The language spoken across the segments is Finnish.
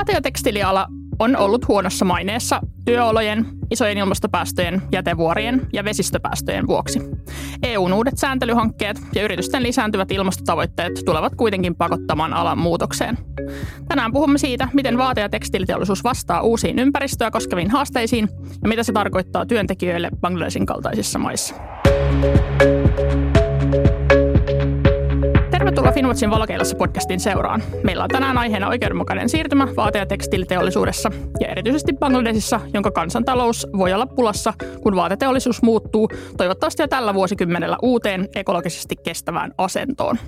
Vaate- ja tekstiliala on ollut huonossa maineessa työolojen, isojen ilmastopäästöjen, jätevuorien ja vesistöpäästöjen vuoksi. EUn uudet sääntelyhankkeet ja yritysten lisääntyvät ilmastotavoitteet tulevat kuitenkin pakottamaan alan muutokseen. Tänään puhumme siitä, miten vaate- ja tekstiiliteollisuus vastaa uusiin ympäristöä koskeviin haasteisiin ja mitä se tarkoittaa työntekijöille Bangladesin kaltaisissa maissa. Tervetuloa Finwatchin Valokeilassa podcastin seuraan. Meillä on tänään aiheena oikeudenmukainen siirtymä vaate- ja tekstiiliteollisuudessa ja erityisesti Bangladesissa, jonka kansantalous voi olla pulassa, kun vaateteollisuus muuttuu toivottavasti jo tällä vuosikymmenellä uuteen ekologisesti kestävään asentoon.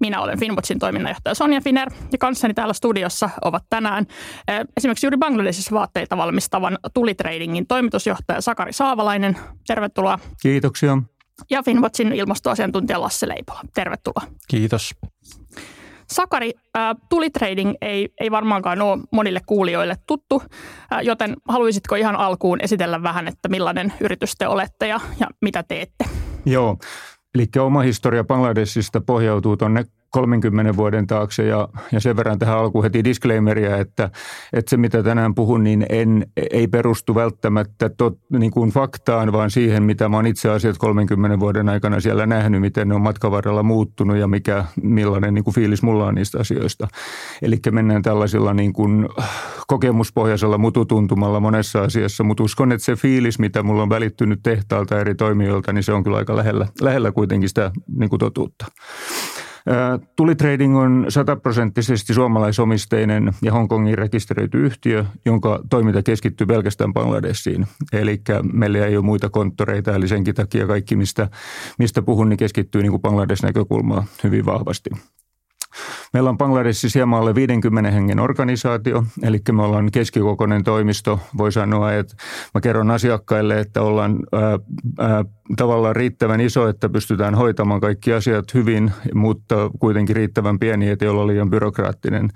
Minä olen Finwatchin toiminnanjohtaja Sonja Finer ja kanssani täällä studiossa ovat tänään eh, esimerkiksi juuri Bangladesissa vaatteita valmistavan Tulitradingin toimitusjohtaja Sakari Saavalainen. Tervetuloa. Kiitoksia ja Finwatchin ilmastoasiantuntija Lasse Leipola. Tervetuloa. Kiitos. Sakari, äh, tulitrading ei, ei varmaankaan ole monille kuulijoille tuttu, äh, joten haluaisitko ihan alkuun esitellä vähän, että millainen yritys te olette ja, ja mitä teette? Joo, eli oma historia Bangladesista pohjautuu tuonne 30 vuoden taakse ja, ja sen verran tähän alkuun heti disclaimeria, että, että se mitä tänään puhun, niin en, ei perustu välttämättä tot, niin kuin faktaan, vaan siihen, mitä mä oon itse asiassa 30 vuoden aikana siellä nähnyt, miten ne on matkan varrella muuttunut ja mikä, millainen niin kuin fiilis mulla on niistä asioista. Eli mennään tällaisilla niin kuin kokemuspohjaisella mututuntumalla monessa asiassa, mutta uskon, että se fiilis, mitä mulla on välittynyt tehtaalta eri toimijoilta, niin se on kyllä aika lähellä, lähellä kuitenkin sitä niin kuin totuutta. Tulitrading on sataprosenttisesti suomalaisomisteinen ja Hongkongin rekisteröity yhtiö, jonka toiminta keskittyy pelkästään Bangladesiin. Eli meillä ei ole muita konttoreita, eli senkin takia kaikki, mistä, mistä puhun, niin keskittyy niin Bangladesh-näkökulmaa hyvin vahvasti. Meillä on Bangladesissa hieman alle 50 hengen organisaatio, eli me ollaan keskikokoinen toimisto. Voi sanoa, että mä kerron asiakkaille, että ollaan ää, ää, tavallaan riittävän iso, että pystytään hoitamaan kaikki asiat hyvin, mutta kuitenkin riittävän pieni, että ei ole liian byrokraattinen.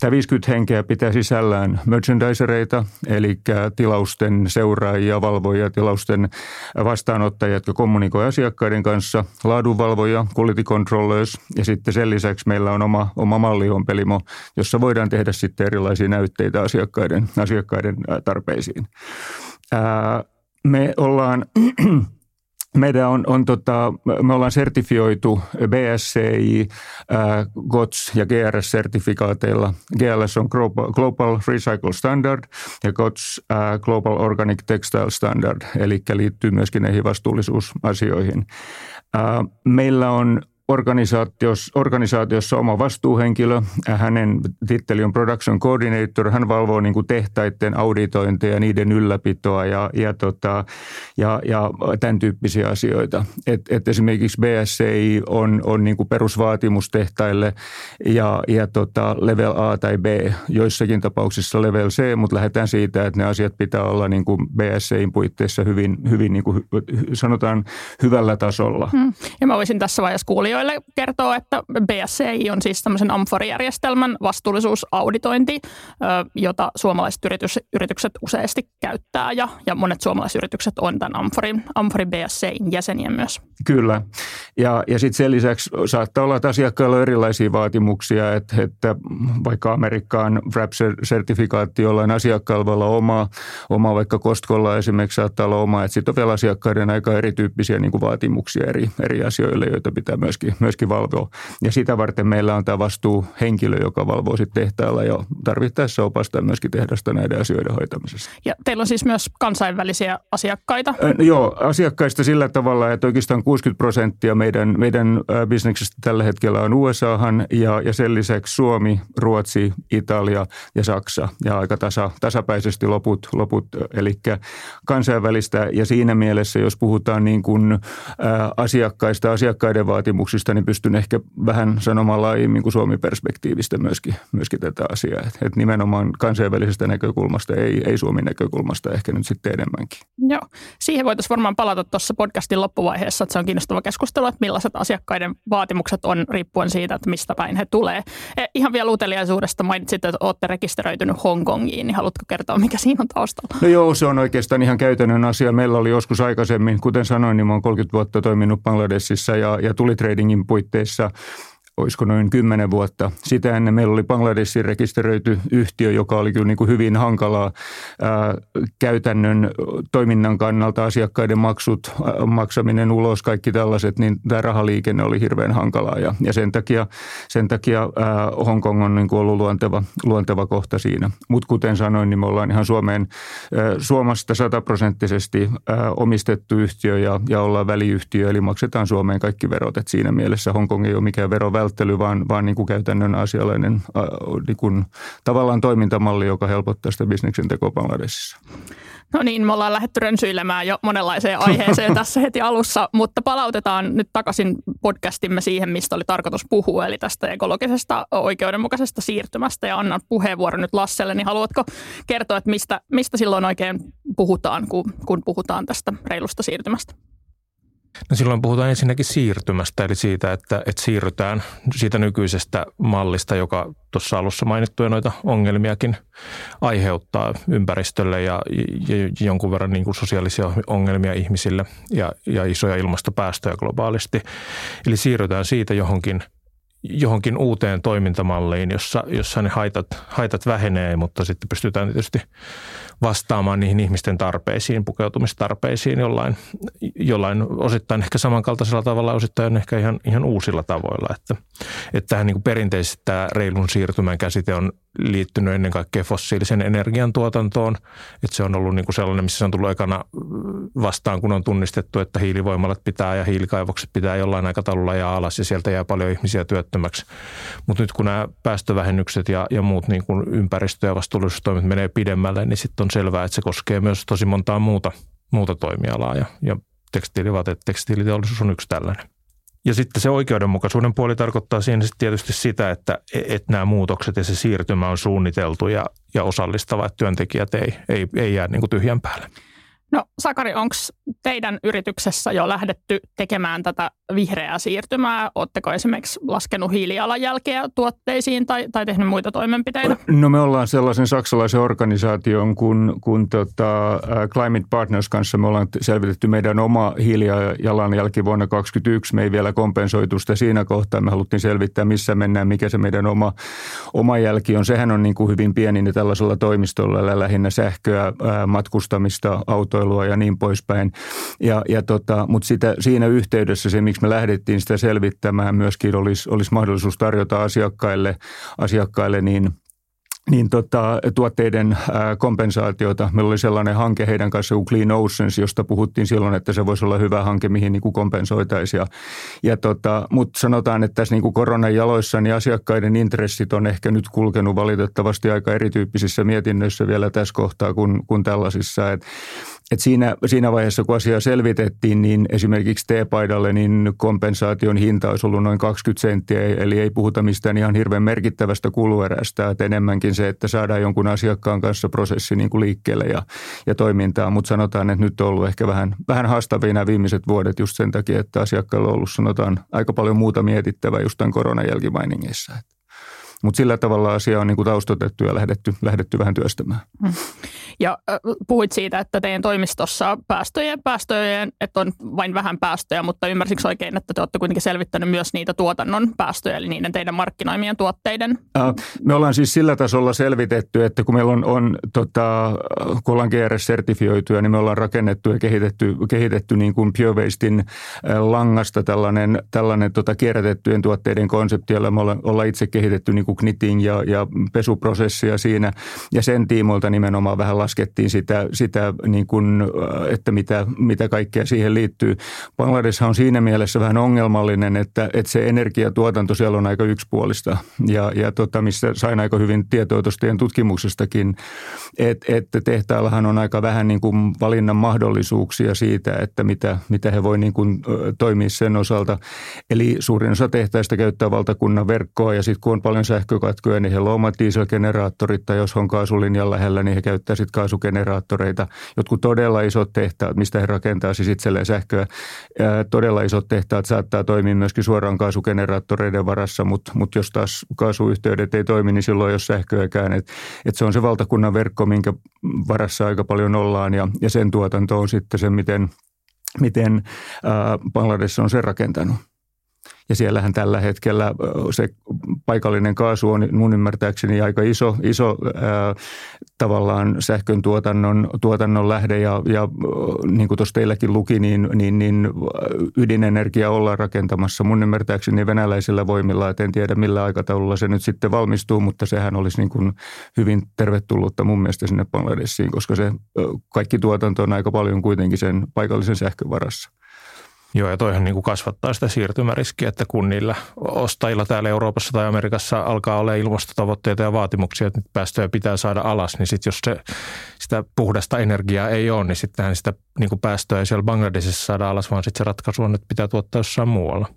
Tämä 50 henkeä pitää sisällään merchandisereita, eli tilausten seuraajia, valvojia, tilausten vastaanottajia, jotka kommunikoivat asiakkaiden kanssa, laadunvalvoja, quality controllers ja sitten sen lisäksi meillä on oma, oma malliompelimo, jossa voidaan tehdä sitten erilaisia näytteitä asiakkaiden, asiakkaiden tarpeisiin. me ollaan meidän on, on tota, me ollaan sertifioitu BSCI, äh, GOTS ja GRS-sertifikaateilla. GLS on Global, Recycle Standard ja GOTS äh, Global Organic Textile Standard, eli liittyy myöskin näihin vastuullisuusasioihin. Äh, meillä on organisaatiossa, organisaatiossa oma vastuuhenkilö. Hänen titteli on Production Coordinator. Hän valvoo niin kuin tehtaiden auditointeja, niiden ylläpitoa ja, ja, tota, ja, ja tämän tyyppisiä asioita. Et, et esimerkiksi BSCI on, on niin kuin perusvaatimus tehtaille ja, ja tota level A tai B, joissakin tapauksissa level C, mutta lähdetään siitä, että ne asiat pitää olla niin kuin BSCin puitteissa hyvin, hyvin niin kuin, sanotaan hyvällä tasolla. Hmm. Ja mä voisin tässä vaiheessa kuulia kuulijoille kertoo, että BSCI on siis tämmöisen Amfor-järjestelmän vastuullisuusauditointi, jota suomalaiset yritys, yritykset useasti käyttää ja, ja monet suomalaisyritykset on tämän Amforin, Amforin BSCin jäseniä myös. Kyllä. Ja, ja sitten sen lisäksi saattaa olla, että asiakkailla on erilaisia vaatimuksia, että, että vaikka Amerikkaan WRAP-sertifikaatti jollain asiakkaalla voi olla oma, oma vaikka Kostkolla esimerkiksi saattaa olla oma, että sitten on vielä asiakkaiden aika erityyppisiä niin kuin vaatimuksia eri, eri asioille, joita pitää myöskin myöskin, myöskin valvoo. Ja sitä varten meillä on tämä vastuuhenkilö, joka valvoo sitten tehtaalla ja tarvittaessa opastaa myöskin tehdasta näiden asioiden hoitamisessa. Ja teillä on siis myös kansainvälisiä asiakkaita? Ö, joo, asiakkaista sillä tavalla, että oikeastaan 60 prosenttia meidän, meidän bisneksestä tällä hetkellä on USAhan ja, ja sen lisäksi Suomi, Ruotsi, Italia ja Saksa ja aika tasa, tasapäisesti loput, loput eli kansainvälistä ja siinä mielessä, jos puhutaan niin kuin, ä, asiakkaista, asiakkaiden vaatimuksista, kokemuksista, niin pystyn ehkä vähän sanomaan laajemmin kuin Suomi-perspektiivistä myöskin, myöskin tätä asiaa. Että et nimenomaan kansainvälisestä näkökulmasta, ei, ei Suomen näkökulmasta ehkä nyt sitten enemmänkin. Joo, siihen voitaisiin varmaan palata tuossa podcastin loppuvaiheessa, että se on kiinnostava keskustelu, että millaiset asiakkaiden vaatimukset on riippuen siitä, että mistä päin he tulee. E, ihan vielä uteliaisuudesta mainitsit, että olette rekisteröitynyt Hongkongiin, niin haluatko kertoa, mikä siinä on taustalla? No joo, se on oikeastaan ihan käytännön asia. Meillä oli joskus aikaisemmin, kuten sanoin, niin mä olen 30 vuotta toiminut Bangladesissa ja, ja tuli tradingin puitteissa olisiko noin kymmenen vuotta. Sitä ennen meillä oli Bangladesin rekisteröity yhtiö, joka oli kyllä niin kuin hyvin hankalaa ää, käytännön toiminnan kannalta, asiakkaiden maksut, ää, maksaminen ulos, kaikki tällaiset, niin tämä rahaliikenne oli hirveän hankalaa. Ja, ja sen takia, sen takia ää, Hongkong on niin kuin ollut luonteva, luonteva kohta siinä. Mutta kuten sanoin, niin me ollaan ihan Suomeen, ää, Suomesta sataprosenttisesti omistettu yhtiö ja, ja ollaan väliyhtiö, eli maksetaan Suomeen kaikki verot, että siinä mielessä Hongkong ei ole mikään verovälttely, vaan, vaan niin kuin käytännön asiallinen niin kuin, tavallaan toimintamalli, joka helpottaa sitä bisneksen tekoa Bangladesissa. No niin, me ollaan lähdetty rönsyilemään jo monenlaiseen aiheeseen tässä heti alussa, mutta palautetaan nyt takaisin podcastimme siihen, mistä oli tarkoitus puhua, eli tästä ekologisesta oikeudenmukaisesta siirtymästä. Ja annan puheenvuoron nyt Lasselle, niin haluatko kertoa, että mistä, mistä silloin oikein puhutaan, kun, kun puhutaan tästä reilusta siirtymästä? No silloin puhutaan ensinnäkin siirtymästä, eli siitä, että, että siirrytään siitä nykyisestä mallista, joka tuossa alussa mainittuja noita ongelmiakin aiheuttaa ympäristölle ja, ja jonkun verran niin kuin sosiaalisia ongelmia ihmisille ja, ja isoja ilmastopäästöjä globaalisti. Eli siirrytään siitä johonkin – johonkin uuteen toimintamalliin, jossa, jossa ne haitat, haitat vähenee, mutta sitten pystytään tietysti vastaamaan niihin ihmisten tarpeisiin, pukeutumistarpeisiin jollain, jollain osittain ehkä samankaltaisella tavalla, osittain ehkä ihan, ihan uusilla tavoilla. Että, että tähän niin perinteisesti tämä reilun siirtymän käsite on liittynyt ennen kaikkea fossiilisen energian tuotantoon. Että se on ollut niin kuin sellainen, missä se on tullut ekana vastaan, kun on tunnistettu, että hiilivoimalat pitää ja hiilikaivokset pitää jollain aikataululla ja alas ja sieltä jää paljon ihmisiä työttömäksi. Mutta nyt kun nämä päästövähennykset ja, ja muut niin kuin ympäristö- ja vastuullisuustoimet menee pidemmälle, niin sitten on selvää, että se koskee myös tosi montaa muuta, muuta toimialaa ja, ja tekstiilivaateet, tekstiiliteollisuus on yksi tällainen. Ja sitten se oikeudenmukaisuuden puoli tarkoittaa siinä tietysti sitä, että, että nämä muutokset ja se siirtymä on suunniteltu ja, ja osallistava, että työntekijät ei, ei, ei jää niin kuin tyhjän päälle. No Sakari, onko teidän yrityksessä jo lähdetty tekemään tätä vihreää siirtymää? Oletteko esimerkiksi laskenut hiilijalanjälkeä tuotteisiin tai, tai tehnyt muita toimenpiteitä? No me ollaan sellaisen saksalaisen organisaation kuin, kuin tota, Climate Partners kanssa. Me ollaan selvitetty meidän oma hiilijalanjälki vuonna 2021. Me ei vielä kompensoitu sitä siinä kohtaa. Me haluttiin selvittää, missä mennään, mikä se meidän oma, oma jälki on. Sehän on niin kuin hyvin pieni niin tällaisella toimistolla, lähinnä sähköä, matkustamista, autoa autoilua ja niin poispäin. Ja, ja tota, mutta sitä, siinä yhteydessä se, miksi me lähdettiin sitä selvittämään, myöskin olisi, olisi mahdollisuus tarjota asiakkaille, asiakkaille niin – niin tota, tuotteiden kompensaatiota. Meillä oli sellainen hanke heidän kanssa kuin Clean Oceans, josta puhuttiin silloin, että se voisi olla hyvä hanke, mihin niin kuin kompensoitaisiin. Ja, ja tota, Mutta sanotaan, että tässä niin kuin koronan jaloissa niin asiakkaiden intressit on ehkä nyt kulkenut valitettavasti aika erityyppisissä mietinnöissä vielä tässä kohtaa kuin, kuin tällaisissa. Et, et siinä, siinä vaiheessa, kun asiaa selvitettiin, niin esimerkiksi T-paidalle niin kompensaation hinta olisi ollut noin 20 senttiä, eli ei puhuta mistään ihan hirveän merkittävästä kuluerästä, että enemmänkin se, että saadaan jonkun asiakkaan kanssa prosessi niin kuin liikkeelle ja, ja toimintaa, mutta sanotaan, että nyt on ollut ehkä vähän, vähän haastavia nämä viimeiset vuodet just sen takia, että asiakkailla on ollut sanotaan aika paljon muuta mietittävää just tämän koronan jälkimainingeissa. Mutta sillä tavalla asia on niin kuin taustotettu ja lähdetty, lähdetty vähän työstämään. Hmm. Ja äh, puhuit siitä, että teidän toimistossa päästöjen, päästöjen, että on vain vähän päästöjä, mutta ymmärsikö oikein, että te olette kuitenkin selvittänyt myös niitä tuotannon päästöjä, eli niiden teidän markkinoimien tuotteiden? Äh, me ollaan siis sillä tasolla selvitetty, että kun meillä on, on tota, kun ollaan GRS-sertifioituja, niin me ollaan rakennettu ja kehitetty, kehitetty niin kuin Pure Wastein langasta tällainen, tällainen tota, kierrätettyjen tuotteiden konsepti, jolla me ollaan, ollaan itse kehitetty niin kuin knitting ja, ja pesuprosessia siinä, ja sen tiimoilta nimenomaan vähän laskettiin sitä, sitä niin kuin, että mitä, mitä kaikkea siihen liittyy. Bangladesh on siinä mielessä vähän ongelmallinen, että, että se energiatuotanto siellä on aika yksipuolista ja, ja tota, missä sain aika hyvin tietoa tutkimuksestakin, että, että tehtaallahan on aika vähän niin kuin valinnan mahdollisuuksia siitä, että mitä, mitä he voi niin kuin toimia sen osalta. Eli suurin osa tehtaista käyttää valtakunnan verkkoa ja sitten kun on paljon sähkökatkoja, niin heillä on omat dieselgeneraattorit tai jos on kaasulinjan lähellä, niin he käyttää sitten kaasugeneraattoreita. Jotkut todella isot tehtaat, mistä he rakentaa siis itselleen sähköä, todella isot tehtaat saattaa toimia myöskin suoraan kaasugeneraattoreiden varassa, mutta, mutta jos taas kaasuyhteydet ei toimi, niin silloin ole sähköäkään. Et, et se on se valtakunnan verkko, minkä varassa aika paljon ollaan ja, ja sen tuotanto on sitten se, miten, miten Bangladesh on sen rakentanut. Ja siellähän tällä hetkellä se paikallinen kaasu on mun ymmärtääkseni aika iso, iso ää, tavallaan sähkön tuotannon, tuotannon lähde ja, ja niin kuin tuossa teilläkin luki, niin, niin, niin ydinenergia ollaan rakentamassa mun ymmärtääkseni venäläisillä voimilla, et en tiedä millä aikataululla se nyt sitten valmistuu, mutta sehän olisi niin kuin hyvin tervetullutta mun mielestä sinne Bangladesiin, koska se kaikki tuotanto on aika paljon kuitenkin sen paikallisen sähkön varassa. Joo, ja toihan niin kuin kasvattaa sitä siirtymäriskiä, että kun niillä ostajilla täällä Euroopassa tai Amerikassa alkaa olla ilmastotavoitteita ja vaatimuksia, että päästöjä pitää saada alas, niin sitten jos se, sitä puhdasta energiaa ei ole, niin sittenhän sitä niin kuin päästöä ei siellä Bangladesissa saada alas, vaan sitten se ratkaisu on, että pitää tuottaa jossain muualla.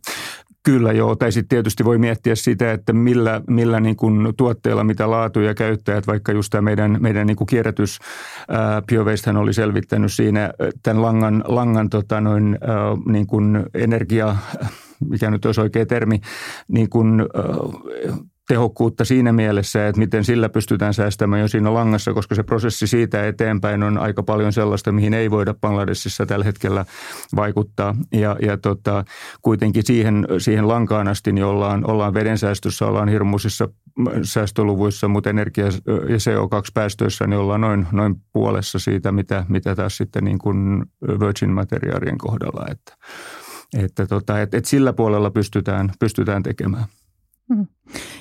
Kyllä joo, tai sitten tietysti voi miettiä sitä, että millä, millä niin kuin tuotteilla, mitä laatuja käyttäjät, vaikka just tämä meidän, meidän niin kuin kierrätys, ää, oli selvittänyt siinä tämän langan, langan tota noin, ää, niin kuin energia, mikä nyt olisi oikea termi, niin kuin, ää, tehokkuutta siinä mielessä, että miten sillä pystytään säästämään jo siinä langassa, koska se prosessi siitä eteenpäin on aika paljon sellaista, mihin ei voida Bangladesissa tällä hetkellä vaikuttaa. Ja, ja tota, kuitenkin siihen, siihen lankaan asti niin ollaan, ollaan vedensäästössä, ollaan hirmuisissa säästöluvuissa, mutta energia- ja CO2-päästöissä niin ollaan noin, noin puolessa siitä, mitä, mitä taas sitten niin kuin virgin-materiaalien kohdalla. Että, että, tota, että, että sillä puolella pystytään, pystytään tekemään. Mm.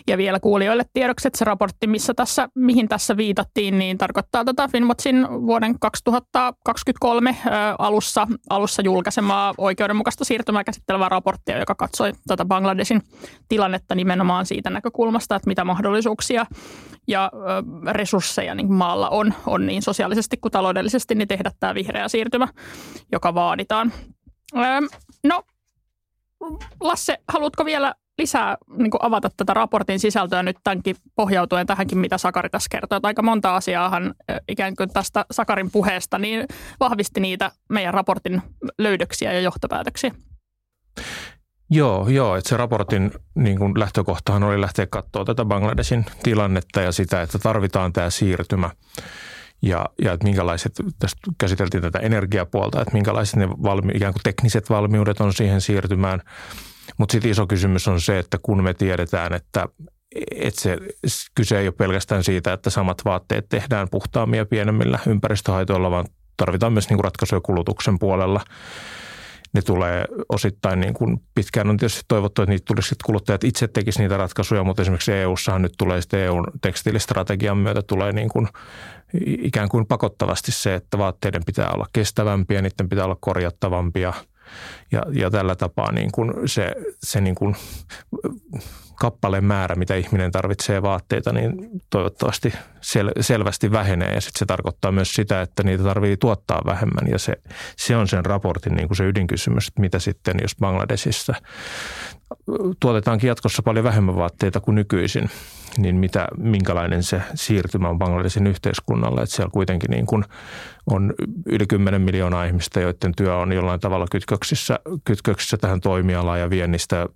Ja vielä kuulijoille tiedoksi, että se raportti, missä tässä, mihin tässä viitattiin, niin tarkoittaa tätä Finwatchin vuoden 2023 alussa, alussa julkaisemaa oikeudenmukaista siirtymää käsittelevää raporttia, joka katsoi tätä Bangladesin tilannetta nimenomaan siitä näkökulmasta, että mitä mahdollisuuksia ja resursseja niin maalla on, on niin sosiaalisesti kuin taloudellisesti, niin tehdä tämä vihreä siirtymä, joka vaaditaan. No, Lasse, haluatko vielä lisää niin kuin avata tätä raportin sisältöä nyt tämänkin pohjautuen tähänkin, mitä Sakari tässä kertoo. Että aika monta asiaahan ikään kuin tästä Sakarin puheesta niin vahvisti niitä meidän raportin löydöksiä ja johtopäätöksiä. Joo, joo, että se raportin niin kuin lähtökohtahan oli lähteä katsoa tätä Bangladesin tilannetta ja sitä, että tarvitaan tämä siirtymä ja, ja että minkälaiset, tästä käsiteltiin tätä energiapuolta, että minkälaiset ne valmi, ikään kuin tekniset valmiudet on siihen siirtymään – mutta sitten iso kysymys on se, että kun me tiedetään, että että se kyse ei ole pelkästään siitä, että samat vaatteet tehdään puhtaammin ja pienemmillä ympäristöhaitoilla, vaan tarvitaan myös niin kuin ratkaisuja kulutuksen puolella. Ne tulee osittain, niin kuin pitkään on tietysti toivottu, että niitä tulisi kuluttajat itse tekisivät niitä ratkaisuja, mutta esimerkiksi EU-ssahan nyt tulee sitten EUn tekstiilistrategian myötä tulee niin kuin ikään kuin pakottavasti se, että vaatteiden pitää olla kestävämpiä, niiden pitää olla korjattavampia – ja, ja tällä tapaa niin kuin se, se niin kuin kappaleen määrä, mitä ihminen tarvitsee vaatteita, niin toivottavasti sel, selvästi vähenee. Ja sitten se tarkoittaa myös sitä, että niitä tarvii tuottaa vähemmän. Ja se, se on sen raportin niin kuin se ydinkysymys, että mitä sitten, jos Bangladesissa tuotetaankin jatkossa paljon vähemmän vaatteita kuin nykyisin, niin mitä, minkälainen se siirtymä on Bangladesin yhteiskunnalle. Että siellä kuitenkin niin kuin on yli 10 miljoonaa ihmistä, joiden työ on jollain tavalla kytköksissä, kytköksissä tähän toimialaan ja viennistä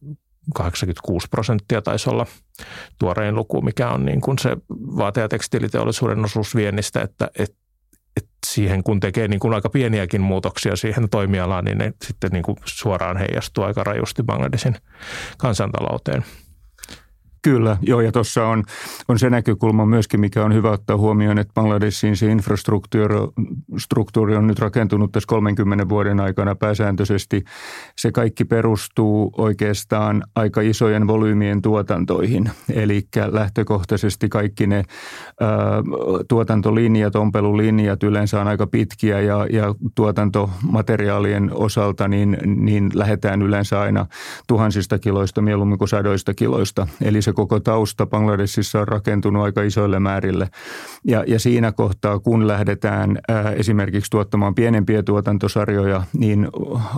86 prosenttia taisi olla tuorein luku, mikä on niin kuin se vaate- ja tekstiiliteollisuuden osuus viennistä, että, että siihen kun tekee niin kuin aika pieniäkin muutoksia siihen toimialaan, niin ne sitten niin kuin suoraan heijastuu aika rajusti Bangladesin kansantalouteen. Kyllä, joo, ja tuossa on, on se näkökulma myöskin, mikä on hyvä ottaa huomioon, että Bangladesiin se infrastruktuuri on nyt rakentunut tässä 30 vuoden aikana pääsääntöisesti. Se kaikki perustuu oikeastaan aika isojen volyymien tuotantoihin, eli lähtökohtaisesti kaikki ne ää, tuotantolinjat, ompelulinjat yleensä on aika pitkiä ja, ja tuotantomateriaalien osalta niin, niin lähdetään yleensä aina tuhansista kiloista mieluummin kuin sadoista kiloista. Eli se se koko tausta Bangladesissa on rakentunut aika isoille määrille. Ja, ja siinä kohtaa, kun lähdetään ää, esimerkiksi tuottamaan pienempiä tuotantosarjoja, niin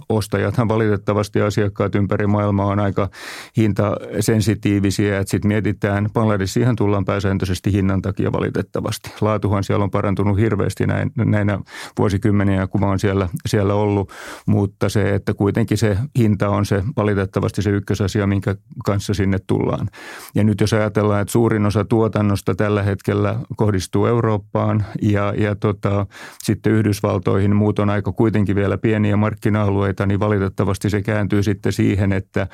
ostajathan valitettavasti asiakkaat ympäri maailmaa on aika hintasensitiivisiä. Että sitten mietitään, Bangladesiin tullaan pääsääntöisesti hinnan takia valitettavasti. Laatuhan siellä on parantunut hirveästi näin, näinä vuosikymmeniä, kun mä oon siellä, siellä ollut, mutta se, että kuitenkin se hinta on se valitettavasti se ykkösasia, minkä kanssa sinne tullaan. Ja nyt jos ajatellaan, että suurin osa tuotannosta tällä hetkellä kohdistuu Eurooppaan ja, ja tota, sitten Yhdysvaltoihin, muut on aika kuitenkin vielä pieniä markkina-alueita, niin valitettavasti se kääntyy sitten siihen, että,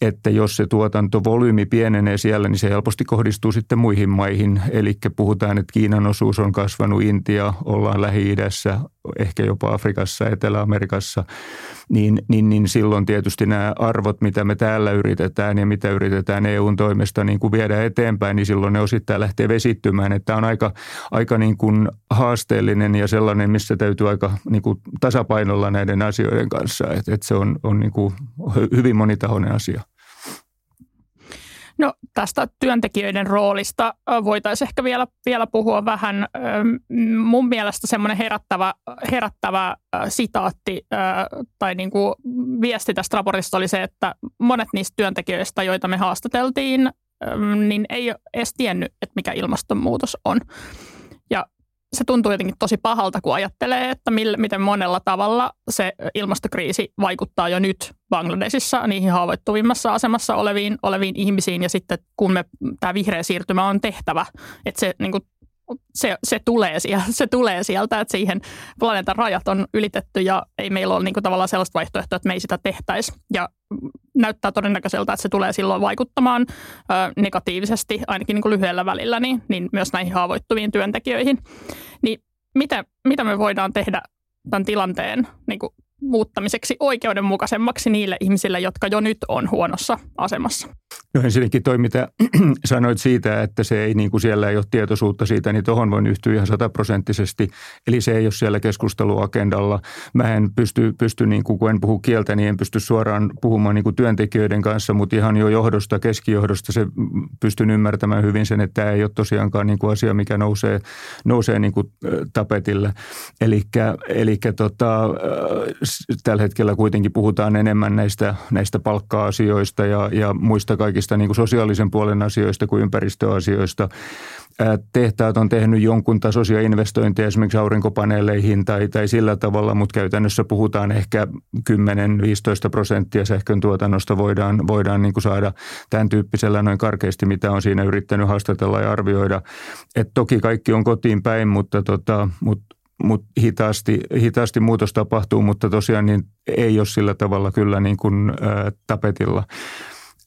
että jos se tuotantovolyymi pienenee siellä, niin se helposti kohdistuu sitten muihin maihin. Eli puhutaan, että Kiinan osuus on kasvanut, Intia, ollaan Lähi-idässä, ehkä jopa Afrikassa, Etelä-Amerikassa, niin, niin, niin silloin tietysti nämä arvot, mitä me täällä yritetään ja mitä yritetään EUn toimesta niin kuin viedä eteenpäin, niin silloin ne osittain lähtee vesittymään. Että on aika, aika niin kuin haasteellinen ja sellainen, missä täytyy aika niin kuin tasapainolla näiden asioiden kanssa. Että, että se on, on niin kuin hyvin monitahoinen asia. No tästä työntekijöiden roolista voitaisiin ehkä vielä, vielä puhua vähän. Mun mielestä semmoinen herättävä, herättävä sitaatti tai niin kuin viesti tästä raportista oli se, että monet niistä työntekijöistä, joita me haastateltiin, niin ei edes tiennyt, että mikä ilmastonmuutos on. Se tuntuu jotenkin tosi pahalta, kun ajattelee, että mille, miten monella tavalla se ilmastokriisi vaikuttaa jo nyt Bangladesissa niihin haavoittuvimmassa asemassa oleviin, oleviin ihmisiin. Ja sitten kun me, tämä vihreä siirtymä on tehtävä, että se niin kuin, se, se, tulee sieltä, se tulee sieltä, että siihen planeetan rajat on ylitetty ja ei meillä ole niin kuin tavallaan sellaista vaihtoehtoa, että me ei sitä tehtäisi. Ja näyttää todennäköiseltä, että se tulee silloin vaikuttamaan ö, negatiivisesti, ainakin niin kuin lyhyellä välillä, niin, niin myös näihin haavoittuviin työntekijöihin. Mitä, mitä me voidaan tehdä tämän tilanteen niin kuin muuttamiseksi oikeudenmukaisemmaksi niille ihmisille, jotka jo nyt on huonossa asemassa? No ensinnäkin toi, mitä sanoit siitä, että se ei niin kuin siellä ei ole tietoisuutta siitä, niin tuohon voin yhtyä ihan sataprosenttisesti. Eli se ei ole siellä keskusteluagendalla. Mä en pysty, pysty niin kuin, kun en puhu kieltä, niin en pysty suoraan puhumaan niin kuin työntekijöiden kanssa, mutta ihan jo johdosta, keskijohdosta se pystyn ymmärtämään hyvin sen, että tämä ei ole tosiaankaan niin kuin asia, mikä nousee, nousee niin kuin tapetille. Eli tota, tällä hetkellä kuitenkin puhutaan enemmän näistä, näistä palkka-asioista ja, ja muista kaikista niin kuin sosiaalisen puolen asioista kuin ympäristöasioista. Tehtaat on tehnyt jonkun tasoisia investointeja esimerkiksi aurinkopaneeleihin tai, tai sillä tavalla, mutta käytännössä puhutaan ehkä 10-15 prosenttia sähkön tuotannosta voidaan, voidaan niin kuin saada tämän tyyppisellä noin karkeasti, mitä on siinä yrittänyt haastatella ja arvioida. Et toki kaikki on kotiin päin, mutta, tota, mutta mutta hitaasti, hitaasti muutos tapahtuu, mutta tosiaan niin ei ole sillä tavalla kyllä niin kuin, ä, tapetilla.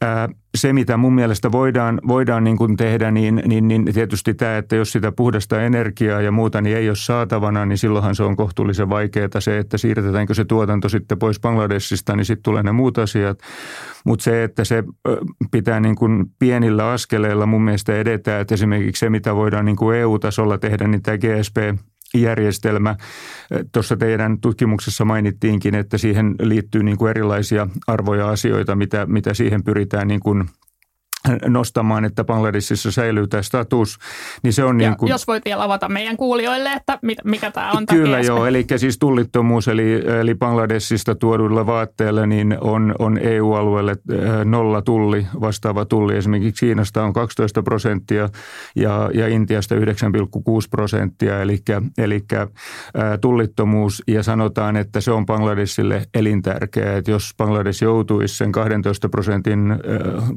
Ä, se, mitä mun mielestä voidaan, voidaan niin kuin tehdä, niin, niin, niin tietysti tämä, että jos sitä puhdasta energiaa ja muuta niin ei ole saatavana, niin silloinhan se on kohtuullisen vaikeaa se, että siirretäänkö se tuotanto sitten pois Bangladesista, niin sitten tulee ne muut asiat. Mutta se, että se pitää niin kuin pienillä askeleilla mun mielestä edetään, että esimerkiksi se, mitä voidaan niin kuin EU-tasolla tehdä, niin tämä GSP järjestelmä. Tuossa teidän tutkimuksessa mainittiinkin, että siihen liittyy niin kuin erilaisia arvoja asioita, mitä, mitä siihen pyritään niin kuin nostamaan, että Bangladesissa säilyy tämä status, niin se on ja niin kuin... Jos voit vielä avata meidän kuulijoille, että mikä tämä on Kyllä tämä joo, eli siis tullittomuus, eli, eli Bangladesista tuoduilla vaatteilla niin on, on EU-alueelle äh, nolla tulli, vastaava tulli. Esimerkiksi Kiinasta on 12 prosenttia ja, ja Intiasta 9,6 prosenttia, eli, eli äh, tullittomuus. Ja sanotaan, että se on Bangladesille elintärkeää, että jos Bangladesh joutuisi sen 12 prosentin äh,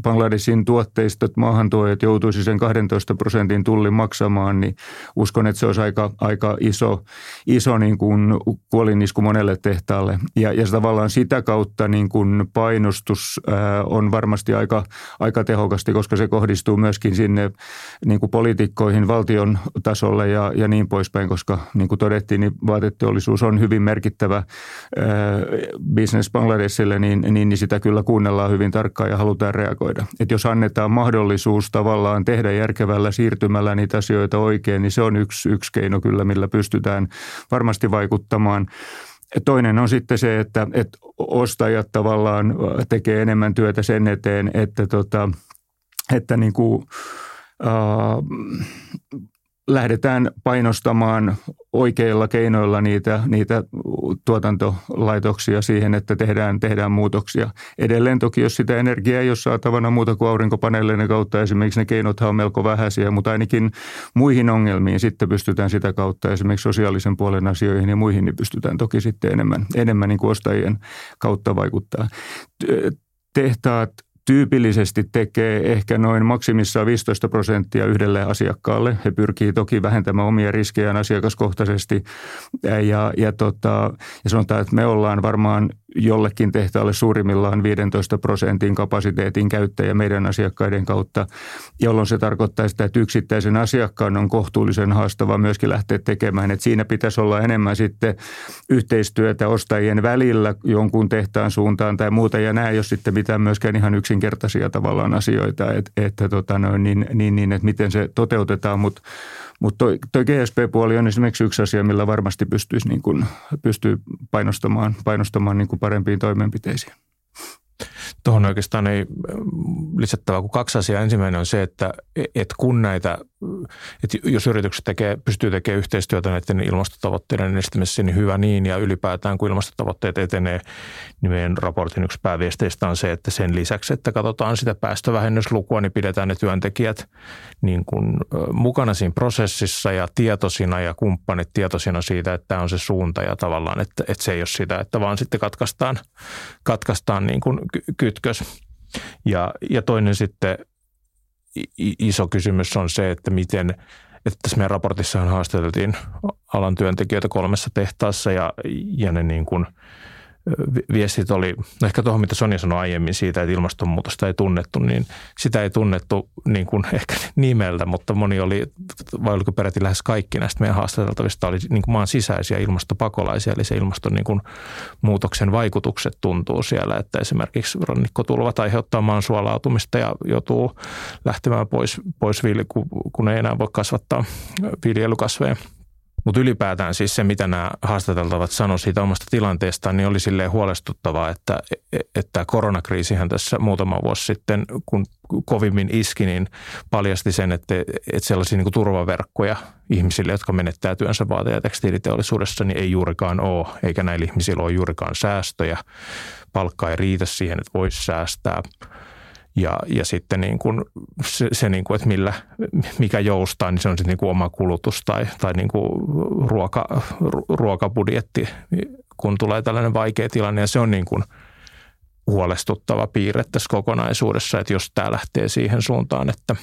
Bangladesin tuo tuotteistot maahantuojat joutuisi sen 12 prosentin tullin maksamaan, niin uskon, että se olisi aika, aika iso, iso niin kuin kuolinisku monelle tehtaalle. Ja, ja tavallaan sitä kautta niin kuin painostus ää, on varmasti aika, aika tehokasti, koska se kohdistuu myöskin sinne niin kuin poliitikkoihin valtion tasolle ja, ja niin poispäin, koska niin kuin todettiin, niin vaateteollisuus on hyvin merkittävä ää, business Bangladesille, niin, niin, niin sitä kyllä kuunnellaan hyvin tarkkaan ja halutaan reagoida. Et jos annetaan mahdollisuus tavallaan tehdä järkevällä siirtymällä niitä asioita oikein, niin se on yksi, yksi keino kyllä, millä pystytään varmasti vaikuttamaan. Toinen on sitten se, että, että ostajat tavallaan tekee enemmän työtä sen eteen, että, tota, että niin kuin, äh, lähdetään painostamaan oikeilla keinoilla niitä, niitä tuotantolaitoksia siihen, että tehdään, tehdään muutoksia. Edelleen toki, jos sitä energiaa ei ole saatavana muuta kuin aurinkopaneeleiden kautta, esimerkiksi ne keinothan on melko vähäisiä, mutta ainakin muihin ongelmiin sitten pystytään sitä kautta, esimerkiksi sosiaalisen puolen asioihin ja muihin, niin pystytään toki sitten enemmän, enemmän niin kuin ostajien kautta vaikuttaa. Tehtaat tyypillisesti tekee ehkä noin maksimissaan 15 prosenttia yhdelle asiakkaalle. He pyrkii toki vähentämään omia riskejään asiakaskohtaisesti ja, ja, tota, ja sanotaan, että me ollaan varmaan jollekin tehtaalle suurimmillaan 15 prosentin kapasiteetin käyttäjä meidän asiakkaiden kautta, jolloin se tarkoittaa sitä, että yksittäisen asiakkaan on kohtuullisen haastava myöskin lähteä tekemään. Että siinä pitäisi olla enemmän sitten yhteistyötä ostajien välillä jonkun tehtaan suuntaan tai muuta, ja nämä ei ole sitten mitään myöskään ihan yksinkertaisia tavallaan asioita, että, että, tota noin, niin, niin, niin, että miten se toteutetaan, mutta mutta toi GSP-puoli on esimerkiksi yksi asia, millä varmasti pystyisi niin kuin, pystyy painostamaan, painostamaan niin kuin parempiin toimenpiteisiin. Tuohon oikeastaan ei lisättävää kuin kaksi asiaa. Ensimmäinen on se, että, että kun näitä, että jos yritykset tekee, pystyy tekemään yhteistyötä näiden ilmastotavoitteiden edistämisessä, niin hyvä niin. Ja ylipäätään kun ilmastotavoitteet etenee, niin meidän raportin yksi pääviesteistä on se, että sen lisäksi, että katsotaan sitä päästövähennyslukua, niin pidetään ne työntekijät niin kuin mukana siinä prosessissa ja tietoisina ja kumppanit tietoisina siitä, että tämä on se suunta ja tavallaan, että, että se ei ole sitä, että vaan sitten katkaistaan, katkaistaan niin kuin kytkös. Ja, ja toinen sitten iso kysymys on se, että miten, että tässä meidän raportissahan haastateltiin alan työntekijöitä kolmessa tehtaassa ja, ja ne niin kuin – viestit oli, no ehkä tuohon mitä Sonja sanoi aiemmin siitä, että ilmastonmuutosta ei tunnettu, niin sitä ei tunnettu niin kuin ehkä nimeltä, mutta moni oli, vai oliko peräti lähes kaikki näistä meidän haastateltavista oli niin kuin maan sisäisiä ilmastopakolaisia, eli se ilmaston niin kuin muutoksen vaikutukset tuntuu siellä, että esimerkiksi rannikkotulvat aiheuttaa maan suolautumista ja joutuu lähtemään pois, pois kun ei enää voi kasvattaa viljelykasveja. Mutta ylipäätään siis se, mitä nämä haastateltavat sanoivat siitä omasta tilanteestaan, niin oli silleen huolestuttavaa, että, että koronakriisihän tässä muutama vuosi sitten, kun kovimmin iski, niin paljasti sen, että, että sellaisia niin turvaverkkoja ihmisille, jotka menettää työnsä vaate- ja tekstiiliteollisuudessa, niin ei juurikaan ole, eikä näillä ihmisillä ole juurikaan säästöjä. Palkka ei riitä siihen, että voisi säästää – ja, ja sitten niin kuin se, se niin kuin, että millä, mikä joustaa, niin se on sitten niin kuin oma kulutus tai, tai niin kuin ruoka, ruokabudjetti, kun tulee tällainen vaikea tilanne. Ja se on niin kuin huolestuttava piirre tässä kokonaisuudessa, että jos tämä lähtee siihen suuntaan, että,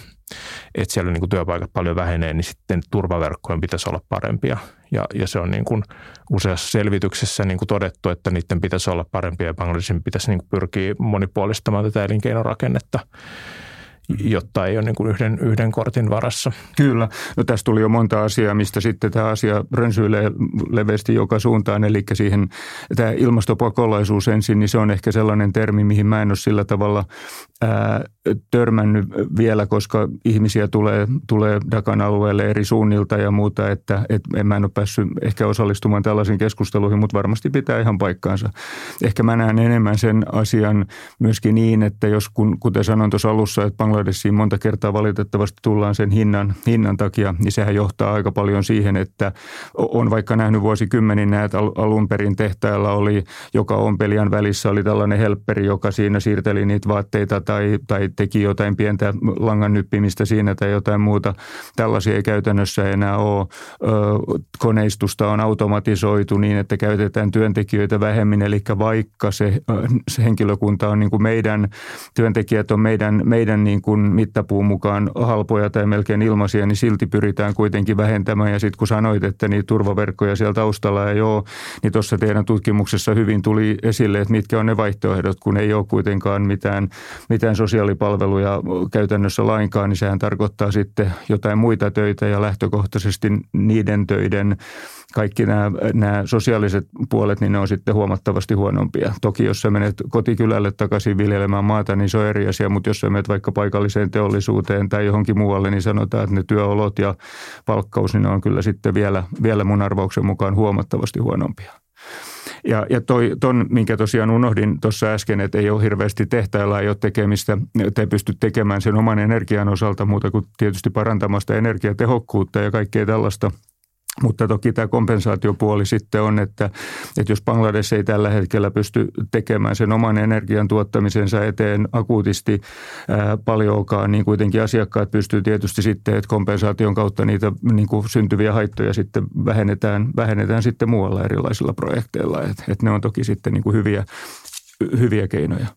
että siellä niin kuin työpaikat paljon vähenee, niin sitten turvaverkkojen pitäisi olla parempia. Ja, ja se on niin kuin useassa selvityksessä niin kuin todettu, että niiden pitäisi olla parempia ja Bangladesin pitäisi niin kuin pyrkiä monipuolistamaan tätä elinkeinorakennetta jotta ei ole niin kuin yhden, yhden kortin varassa. Kyllä. No tässä tuli jo monta asiaa, mistä sitten tämä asia rönsyilee leveästi joka suuntaan. Eli siihen tämä ilmastopakolaisuus ensin, niin se on ehkä sellainen termi, mihin mä en ole sillä tavalla ää, törmännyt vielä, koska ihmisiä tulee, tulee Dakan alueelle eri suunnilta ja muuta, että et, mä en ole päässyt ehkä osallistumaan tällaisiin keskusteluihin, mutta varmasti pitää ihan paikkaansa. Ehkä mä näen enemmän sen asian myöskin niin, että jos kun, kuten sanoin tuossa alussa, että Bangladesiin monta kertaa valitettavasti tullaan sen hinnan, hinnan takia, niin sehän johtaa aika paljon siihen, että on vaikka nähnyt vuosikymmenin näitä alun perin tehtailla oli, joka ompelijan välissä oli tällainen helpperi, joka siinä siirteli niitä vaatteita tai, tai teki jotain pientä langan nyppimistä siinä tai jotain muuta. Tällaisia ei käytännössä enää ole. Koneistusta on automatisoitu niin, että käytetään työntekijöitä vähemmän, eli vaikka se, se henkilökunta on niin kuin meidän, työntekijät on meidän, meidän niin kuin mittapuun mukaan halpoja tai melkein ilmaisia, niin silti pyritään kuitenkin vähentämään. Ja sitten kun sanoit, että niitä turvaverkkoja siellä taustalla ei ole, niin tuossa teidän tutkimuksessa hyvin tuli esille, että mitkä on ne vaihtoehdot, kun ei ole kuitenkaan mitään, mitään sosiaalipalveluja käytännössä lainkaan, niin sehän tarkoittaa sitten jotain muita töitä ja lähtökohtaisesti niiden töiden kaikki nämä, nämä sosiaaliset puolet, niin ne on sitten huomattavasti huonompia. Toki jos sä menet kotikylälle takaisin viljelemään maata, niin se on eri asia, mutta jos sä menet vaikka paikalliseen teollisuuteen tai johonkin muualle, niin sanotaan, että ne työolot ja palkkaus, niin ne on kyllä sitten vielä, vielä mun arvauksen mukaan huomattavasti huonompia. Ja, ja toi, ton, minkä tosiaan unohdin tuossa äsken, että ei ole hirveästi tehtailla, ei ole tekemistä, te pysty tekemään sen oman energian osalta muuta kuin tietysti parantamasta energiatehokkuutta ja kaikkea tällaista – mutta toki tämä kompensaatiopuoli sitten on, että, että jos Bangladesh ei tällä hetkellä pysty tekemään sen oman energian tuottamisensa eteen akuutisti ää, paljonkaan, niin kuitenkin asiakkaat pystyy tietysti sitten, että kompensaation kautta niitä niin kuin syntyviä haittoja sitten vähennetään, vähennetään sitten muualla erilaisilla projekteilla. Että, että ne on toki sitten niin kuin hyviä, hyviä keinoja.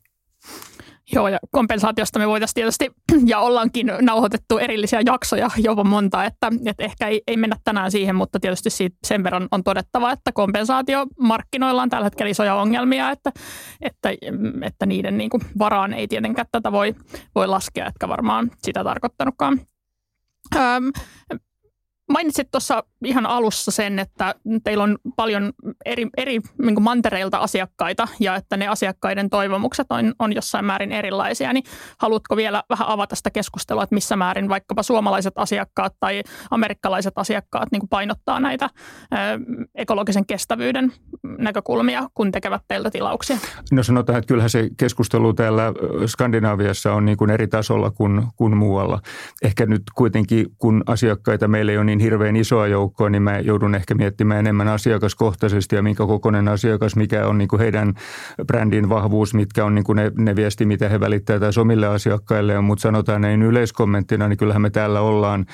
Joo, ja kompensaatiosta me voitaisiin tietysti, ja ollaankin nauhoitettu erillisiä jaksoja jopa monta, että, että ehkä ei, ei mennä tänään siihen, mutta tietysti siitä sen verran on todettava, että kompensaatiomarkkinoilla on tällä hetkellä isoja ongelmia, että, että, että niiden niin kuin varaan ei tietenkään tätä voi, voi laskea, etkä varmaan sitä tarkoittanutkaan. Öm, Mainitsit tuossa ihan alussa sen, että teillä on paljon eri, eri niin mantereilta asiakkaita ja että ne asiakkaiden toivomukset on, on jossain määrin erilaisia. Niin haluatko vielä vähän avata sitä keskustelua, että missä määrin vaikkapa suomalaiset asiakkaat tai amerikkalaiset asiakkaat niin painottaa näitä ö, ekologisen kestävyyden näkökulmia, kun tekevät teiltä tilauksia? No sanotaan, että kyllähän se keskustelu täällä Skandinaaviassa on niin kuin eri tasolla kuin, kuin muualla. Ehkä nyt kuitenkin, kun asiakkaita meillä ei ole niin hirveän isoa joukkoa, niin mä joudun ehkä miettimään enemmän asiakaskohtaisesti ja minkä kokoinen asiakas, mikä on niin kuin heidän brändin vahvuus, mitkä on niin kuin ne, ne viesti, mitä he välittävät taas omille asiakkaille. Mutta sanotaan näin yleiskommenttina, niin kyllähän me täällä ollaan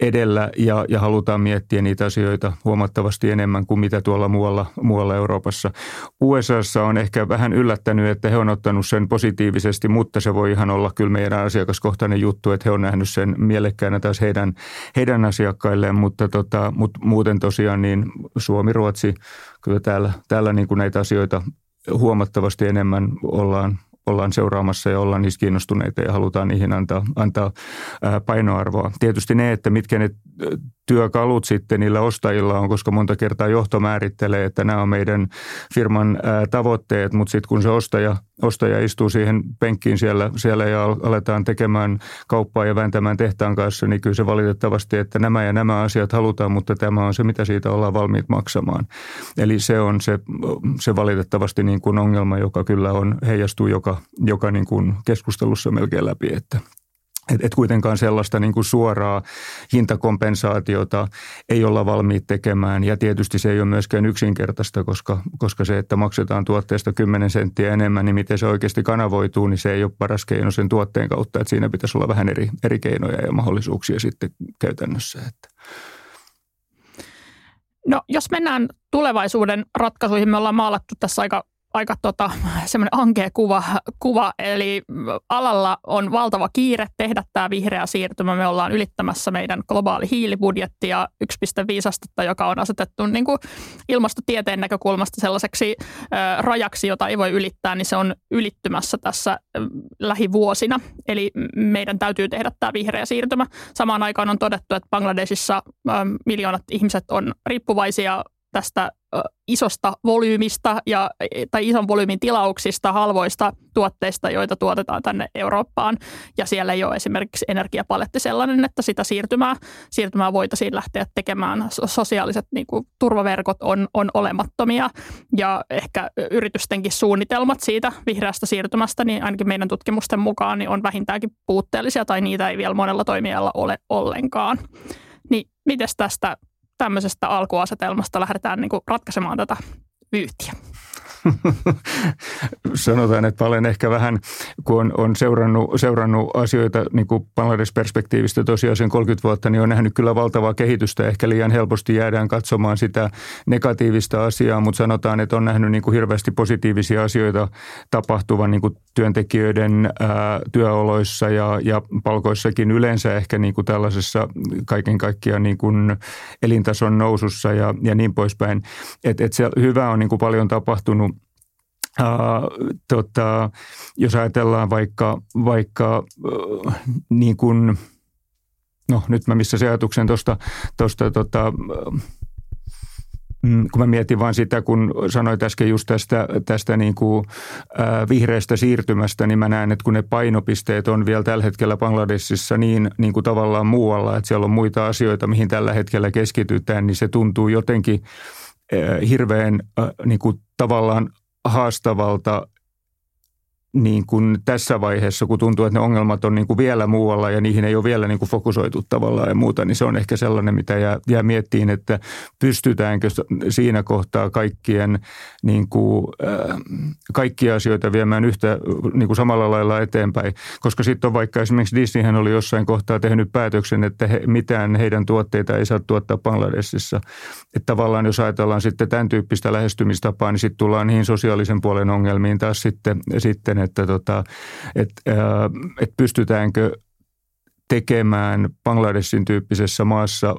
edellä ja, ja halutaan miettiä niitä asioita huomattavasti enemmän kuin mitä tuolla muualla, muualla Euroopassa. USAssa on ehkä vähän yllättänyt, että he on ottanut sen positiivisesti, mutta se voi ihan olla kyllä meidän asiakaskohtainen juttu, että he on nähnyt sen mielekkäänä taas heidän, heidän asiakkailleen, mutta, tota, mutta muuten tosiaan niin Suomi, Ruotsi, kyllä täällä, täällä niin kuin näitä asioita huomattavasti enemmän ollaan ollaan seuraamassa ja ollaan niistä kiinnostuneita ja halutaan niihin antaa, antaa painoarvoa. Tietysti ne, että mitkä ne työkalut sitten niillä ostajilla on, koska monta kertaa johto määrittelee, että nämä on meidän firman tavoitteet, mutta sitten kun se ostaja, ostaja istuu siihen penkkiin siellä, siellä ja aletaan tekemään kauppaa ja vääntämään tehtaan kanssa, niin kyllä se valitettavasti, että nämä ja nämä asiat halutaan, mutta tämä on se, mitä siitä ollaan valmiit maksamaan. Eli se on se, se valitettavasti niin kuin ongelma, joka kyllä on, heijastuu joka, joka niin kuin keskustelussa melkein läpi, että – et, et kuitenkaan sellaista niin kuin suoraa hintakompensaatiota ei olla valmiit tekemään ja tietysti se ei ole myöskään yksinkertaista, koska, koska se, että maksetaan tuotteesta 10 senttiä enemmän, niin miten se oikeasti kanavoituu, niin se ei ole paras keino sen tuotteen kautta, että siinä pitäisi olla vähän eri, eri keinoja ja mahdollisuuksia sitten käytännössä. Että. No jos mennään tulevaisuuden ratkaisuihin, me ollaan maalattu tässä aika aika tota, semmoinen ankea kuva, kuva, eli alalla on valtava kiire tehdä tämä vihreä siirtymä. Me ollaan ylittämässä meidän globaali hiilibudjetti ja 1,5 astetta, joka on asetettu niin kuin ilmastotieteen näkökulmasta sellaiseksi ö, rajaksi, jota ei voi ylittää, niin se on ylittymässä tässä lähivuosina. Eli meidän täytyy tehdä tämä vihreä siirtymä. Samaan aikaan on todettu, että Bangladesissa ö, miljoonat ihmiset on riippuvaisia tästä isosta volyymista ja, tai ison volyymin tilauksista, halvoista tuotteista, joita tuotetaan tänne Eurooppaan. Ja siellä ei ole esimerkiksi energiapaletti sellainen, että sitä siirtymää, siirtymää voitaisiin lähteä tekemään. Sosiaaliset niin kuin, turvaverkot on, on olemattomia ja ehkä yritystenkin suunnitelmat siitä vihreästä siirtymästä, niin ainakin meidän tutkimusten mukaan niin on vähintäänkin puutteellisia tai niitä ei vielä monella toimijalla ole ollenkaan. Niin miten tästä tämmöisestä alkuasetelmasta lähdetään niin kuin ratkaisemaan tätä vyyhtiä? Sanotaan, että olen ehkä vähän, kun on, on seurannut, seurannut asioita niin kuin Bangladesh-perspektiivistä tosiaan sen 30 vuotta, niin on nähnyt kyllä valtavaa kehitystä. Ehkä liian helposti jäädään katsomaan sitä negatiivista asiaa, mutta sanotaan, että on nähnyt niin kuin hirveästi positiivisia asioita tapahtuvan niin kuin työntekijöiden ää, työoloissa ja, ja palkoissakin yleensä ehkä niin kuin tällaisessa kaiken kaikkiaan niin kuin elintason nousussa ja, ja niin poispäin. Et, et se hyvä on niin kuin paljon tapahtunut Uh, tota, jos ajatellaan vaikka, vaikka uh, niin kuin, no nyt mä missä se ajatuksen tuosta, tosta, tota, uh, kun mä mietin vain sitä, kun sanoit äsken just tästä, tästä niin kuin, äh, vihreästä siirtymästä, niin mä näen, että kun ne painopisteet on vielä tällä hetkellä Bangladesissa niin, niin kuin tavallaan muualla, että siellä on muita asioita, mihin tällä hetkellä keskitytään, niin se tuntuu jotenkin äh, hirveän äh, niin kuin tavallaan haastavalta niin kuin tässä vaiheessa, kun tuntuu, että ne ongelmat on niin kuin vielä muualla ja niihin ei ole vielä niin kuin fokusoitu tavallaan ja muuta, niin se on ehkä sellainen, mitä jää, jää miettiin, että pystytäänkö siinä kohtaa kaikkien niin kuin, äh, kaikkia asioita viemään yhtä niin kuin samalla lailla eteenpäin. Koska sitten on vaikka esimerkiksi Disneyhän oli jossain kohtaa tehnyt päätöksen, että he, mitään heidän tuotteita ei saa tuottaa Bangladesissa. Että tavallaan jos ajatellaan sitten tämän tyyppistä lähestymistapaa, niin sitten tullaan niihin sosiaalisen puolen ongelmiin taas sitten, sitten että, tota, että, että pystytäänkö tekemään Bangladesin tyyppisessä maassa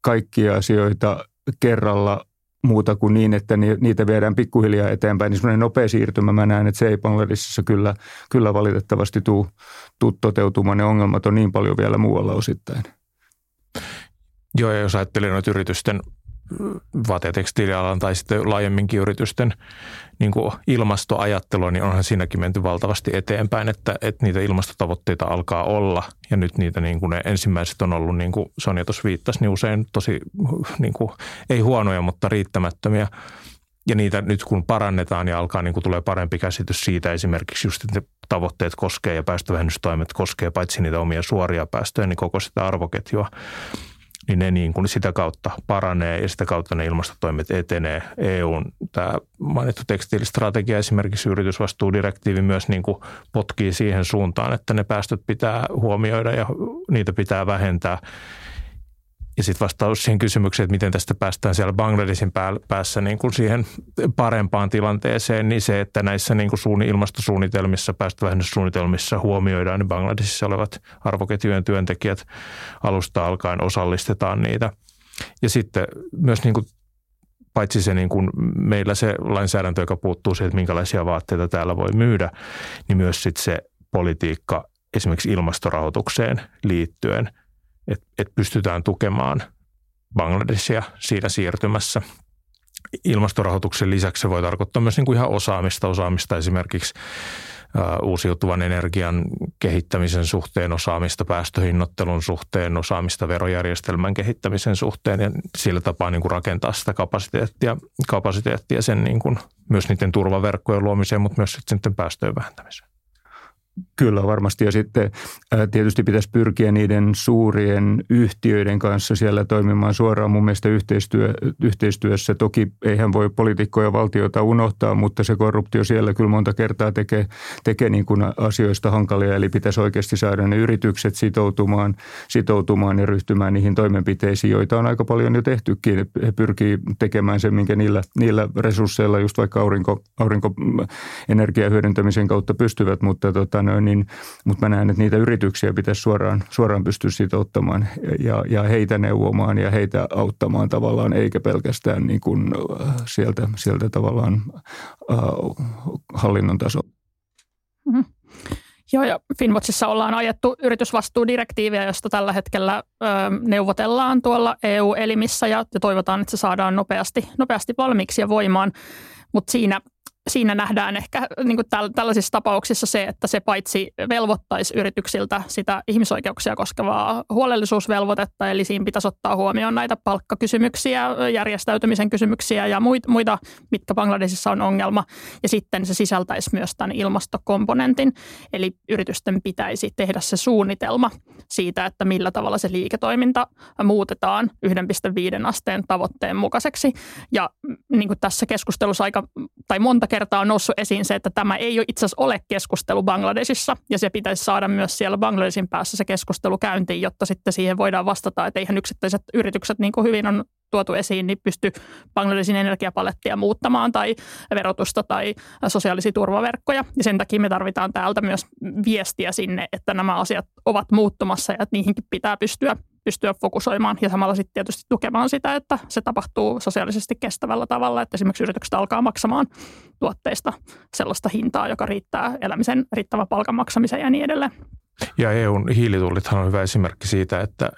kaikkia asioita kerralla muuta kuin niin, että niitä viedään pikkuhiljaa eteenpäin. Niin semmoinen nopea siirtymä, mä näen, että se ei Bangladesissa kyllä, kyllä valitettavasti tuu, tuu toteutumaan. Ne ongelmat on niin paljon vielä muualla osittain. Joo, ja jos ajattelee noita yritysten vaate- ja tekstiilialan tai sitten laajemminkin yritysten niin kuin ilmastoajattelua, niin onhan siinäkin menty valtavasti eteenpäin, että, että niitä ilmastotavoitteita alkaa olla ja nyt niitä niin kuin ne ensimmäiset on ollut, niin kuin Sonja tuossa viittasi, niin usein tosi niin kuin, ei huonoja, mutta riittämättömiä. Ja niitä nyt kun parannetaan ja alkaa niin kuin tulee parempi käsitys siitä esimerkiksi just, että tavoitteet koskee ja päästövähennystoimet koskee paitsi niitä omia suoria päästöjä, niin koko sitä arvoketjua niin ne niin kuin sitä kautta paranee ja sitä kautta ne ilmastotoimet etenee. EUn tämä mainittu tekstiilistrategia esimerkiksi yritysvastuudirektiivi myös niin kuin potkii siihen suuntaan, että ne päästöt pitää huomioida ja niitä pitää vähentää. Ja sitten vastaus siihen kysymykseen, että miten tästä päästään siellä Bangladesin päässä niin kuin siihen parempaan tilanteeseen, niin se, että näissä niin kuin suunni, ilmastosuunnitelmissa, päästövähennyssuunnitelmissa huomioidaan niin Bangladesissa olevat arvoketjujen työntekijät alusta alkaen osallistetaan niitä. Ja sitten myös niin kuin paitsi se niin kuin meillä se lainsäädäntö, joka puuttuu siihen, että minkälaisia vaatteita täällä voi myydä, niin myös sitten se politiikka esimerkiksi ilmastorahoitukseen liittyen – että, että pystytään tukemaan Bangladesia siinä siirtymässä. Ilmastorahoituksen lisäksi se voi tarkoittaa myös niin kuin ihan osaamista, osaamista esimerkiksi uusiutuvan energian kehittämisen suhteen, osaamista päästöhinnoittelun suhteen, osaamista verojärjestelmän kehittämisen suhteen ja sillä tapaa niin kuin rakentaa sitä kapasiteettia, kapasiteettia sen niin kuin, myös niiden turvaverkkojen luomiseen, mutta myös sitten päästöjen vähentämiseen. Kyllä varmasti ja sitten tietysti pitäisi pyrkiä niiden suurien yhtiöiden kanssa siellä toimimaan suoraan mun mielestä yhteistyö, yhteistyössä. Toki eihän voi poliitikkoja ja valtiota unohtaa, mutta se korruptio siellä kyllä monta kertaa tekee, tekee niin kuin asioista hankalia. Eli pitäisi oikeasti saada ne yritykset sitoutumaan, sitoutumaan ja ryhtymään niihin toimenpiteisiin, joita on aika paljon jo tehtykin. He pyrkii tekemään sen, minkä niillä, niillä resursseilla just vaikka aurinko, aurinkoenergian hyödyntämisen kautta pystyvät, mutta tota, noin, niin, mutta mä näen, että niitä yrityksiä pitäisi suoraan, suoraan pystyä sitouttamaan ja, ja heitä neuvomaan ja heitä auttamaan tavallaan, eikä pelkästään niin kuin äh, sieltä, sieltä tavallaan äh, hallinnon taso. Mm-hmm. Joo, ja Finwatchissa ollaan ajettu yritysvastuudirektiiviä, josta tällä hetkellä ö, neuvotellaan tuolla EU-elimissä ja, ja toivotaan, että se saadaan nopeasti, nopeasti valmiiksi ja voimaan. Mutta siinä siinä nähdään ehkä niin kuin tällaisissa tapauksissa se, että se paitsi velvoittaisi yrityksiltä sitä ihmisoikeuksia koskevaa huolellisuusvelvoitetta, eli siinä pitäisi ottaa huomioon näitä palkkakysymyksiä, järjestäytymisen kysymyksiä ja muita, mitkä Bangladesissa on ongelma. Ja sitten se sisältäisi myös tämän ilmastokomponentin, eli yritysten pitäisi tehdä se suunnitelma siitä, että millä tavalla se liiketoiminta muutetaan 1,5 asteen tavoitteen mukaiseksi. Ja niin kuin tässä keskustelussa aika, tai monta kertaa on noussut esiin se, että tämä ei ole itse asiassa ole keskustelu Bangladesissa ja se pitäisi saada myös siellä Bangladesin päässä se keskustelu käyntiin, jotta sitten siihen voidaan vastata, että eihän yksittäiset yritykset, niin kuin hyvin on tuotu esiin, niin pysty Bangladesin energiapalettia muuttamaan tai verotusta tai sosiaalisia turvaverkkoja. Ja sen takia me tarvitaan täältä myös viestiä sinne, että nämä asiat ovat muuttumassa ja että niihinkin pitää pystyä pystyä fokusoimaan ja samalla sitten tietysti tukemaan sitä, että se tapahtuu sosiaalisesti kestävällä tavalla, että esimerkiksi yritykset alkaa maksamaan tuotteista sellaista hintaa, joka riittää elämisen riittävän palkan maksamiseen ja niin edelleen. Ja EUn hiilitullithan on hyvä esimerkki siitä, että,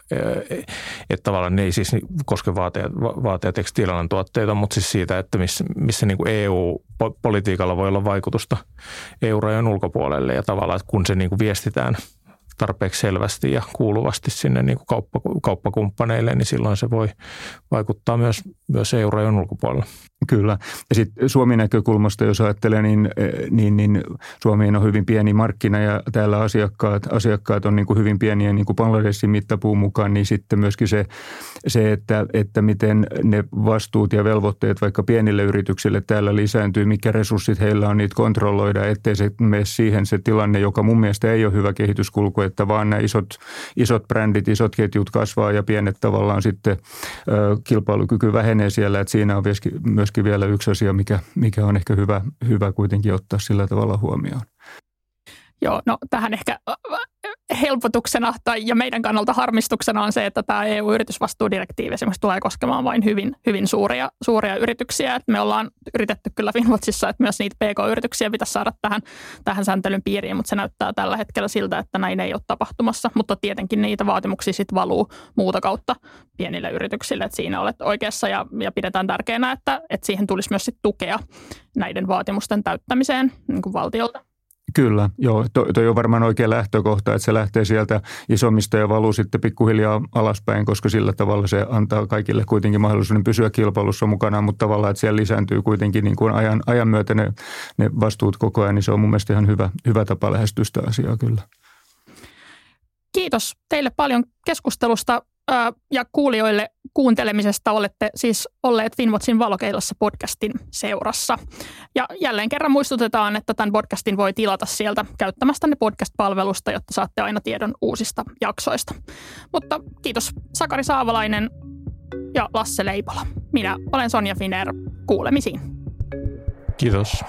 että tavallaan ne ei siis koske vaate- ja tekstiilialan tuotteita, mutta siis siitä, että missä, missä niin EU-politiikalla voi olla vaikutusta EU-rajan ulkopuolelle ja tavallaan, että kun se niin kuin viestitään – tarpeeksi selvästi ja kuuluvasti sinne niin kuin kauppa, kauppakumppaneille, niin silloin se voi vaikuttaa myös, myös EU-rajan ulkopuolella. Kyllä. Ja sitten Suomen näkökulmasta, jos ajattelee, niin, niin, niin Suomi on hyvin pieni markkina ja täällä asiakkaat, asiakkaat on niin kuin hyvin pieniä niin kuin Bangladesin mittapuun mukaan, niin sitten myöskin se, se että, että miten ne vastuut ja velvoitteet vaikka pienille yrityksille täällä lisääntyy, mikä resurssit heillä on niitä kontrolloida, ettei se mene siihen se tilanne, joka mun mielestä ei ole hyvä kehityskulku, että vaan nämä isot, isot brändit, isot ketjut kasvaa ja pienet tavallaan sitten ö, kilpailukyky vähenee siellä, että siinä on myöskin, myöskin vielä yksi asia, mikä, mikä on ehkä hyvä, hyvä kuitenkin ottaa sillä tavalla huomioon. Joo, no tähän ehkä helpotuksena tai ja meidän kannalta harmistuksena on se, että tämä EU-yritysvastuudirektiivi esimerkiksi tulee koskemaan vain hyvin, hyvin suuria, suuria yrityksiä. Et me ollaan yritetty kyllä Finwatchissa, että myös niitä PK-yrityksiä pitäisi saada tähän, tähän sääntelyn piiriin, mutta se näyttää tällä hetkellä siltä, että näin ei ole tapahtumassa. Mutta tietenkin niitä vaatimuksia sitten valuu muuta kautta pienille yrityksille, että siinä olet oikeassa ja, ja pidetään tärkeänä, että, että siihen tulisi myös sit tukea näiden vaatimusten täyttämiseen niin kuin valtiolta. Kyllä, joo. Toi, toi on varmaan oikea lähtökohta, että se lähtee sieltä isommista ja valuu sitten pikkuhiljaa alaspäin, koska sillä tavalla se antaa kaikille kuitenkin mahdollisuuden pysyä kilpailussa mukana, mutta tavallaan, että siellä lisääntyy kuitenkin niin kuin ajan, ajan myötä ne, ne vastuut koko ajan, niin se on mun mielestä ihan hyvä, hyvä tapa lähestyä sitä asiaa kyllä. Kiitos teille paljon keskustelusta ja kuulijoille kuuntelemisesta olette siis olleet Finwatchin valokeilassa podcastin seurassa. Ja jälleen kerran muistutetaan, että tämän podcastin voi tilata sieltä käyttämästänne podcast-palvelusta, jotta saatte aina tiedon uusista jaksoista. Mutta kiitos Sakari Saavalainen ja Lasse Leipola. Minä olen Sonja Finer. Kuulemisiin. Kiitos.